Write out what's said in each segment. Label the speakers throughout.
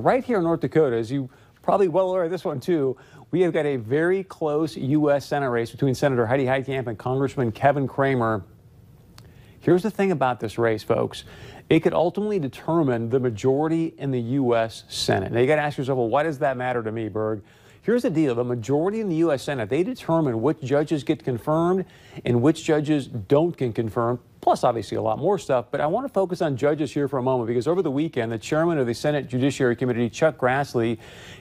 Speaker 1: right here in North Dakota, as you probably well aware of this one too, we have got a very close U.S. Senate race between Senator Heidi Heitkamp and Congressman Kevin Cramer. Here's the thing about this race, folks. It could ultimately determine the majority in the U.S. Senate. Now, you got to ask yourself, well, why does that matter to me, Berg? Here's the deal. The majority in the U.S. Senate, they determine which judges get confirmed and which judges don't get confirmed, plus obviously a lot more stuff. But I want to focus on judges here for a moment because over the weekend, the chairman of the Senate Judiciary Committee, Chuck Grassley,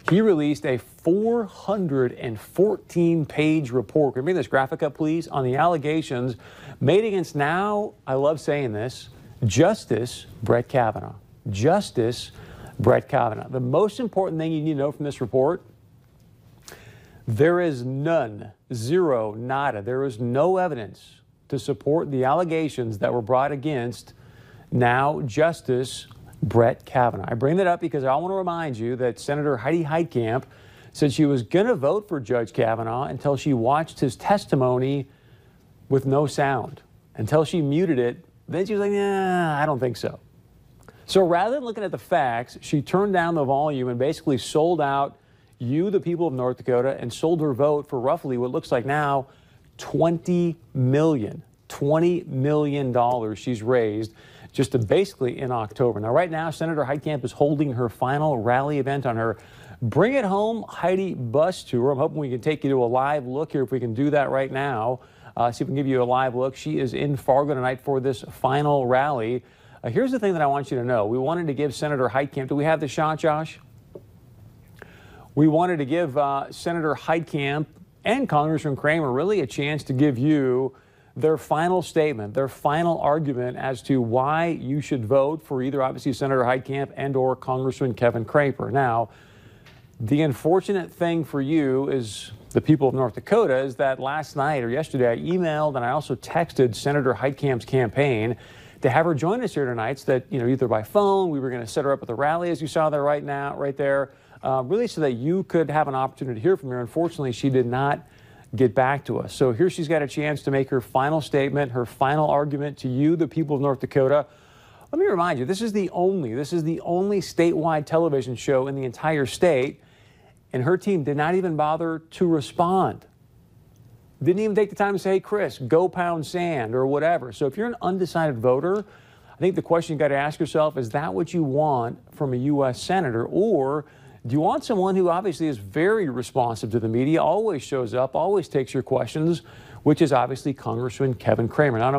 Speaker 1: he released a 414 page report. Can you bring this graphic up, please, on the allegations made against now, I love saying this, Justice Brett Kavanaugh. Justice Brett Kavanaugh. The most important thing you need to know from this report there is none, zero, nada. There is no evidence to support the allegations that were brought against now Justice Brett Kavanaugh. I bring that up because I want to remind you that Senator Heidi Heitkamp said she was going to vote for Judge Kavanaugh until she watched his testimony with no sound, until she muted it. Then she was like, nah, I don't think so. So rather than looking at the facts, she turned down the volume and basically sold out you, the people of North Dakota, and sold her vote for roughly what looks like now 20 million. $20 million she's raised just to basically in October. Now, right now, Senator Heitkamp is holding her final rally event on her Bring It Home Heidi bus tour. I'm hoping we can take you to a live look here if we can do that right now. Uh, see if we can give you a live look. She is in Fargo tonight for this final rally. Uh, here's the thing that I want you to know. We wanted to give Senator Heitkamp, do we have the shot, Josh? We wanted to give uh, Senator Heitkamp and Congressman Cramer really a chance to give you their final statement, their final argument as to why you should vote for either obviously Senator Heitkamp and or Congressman Kevin Cramer. Now, the unfortunate thing for you is the people of North Dakota is that last night or yesterday I emailed and I also texted Senator Heitkamp's campaign to have her join us here tonight so that, you know, either by phone, we were going to set her up at the rally as you saw there right now, right there, uh, really so that you could have an opportunity to hear from her. Unfortunately, she did not get back to us. So here she's got a chance to make her final statement, her final argument to you, the people of North Dakota. Let me remind you, this is the only, this is the only statewide television show in the entire state, and her team did not even bother to respond. Didn't even take the time to say, hey, Chris, go pound sand or whatever. So if you're an undecided voter, I think the question you got to ask yourself is that what you want from a U.S. Senator? Or do you want someone who obviously is very responsive to the media, always shows up, always takes your questions, which is obviously Congressman Kevin Cramer? Now,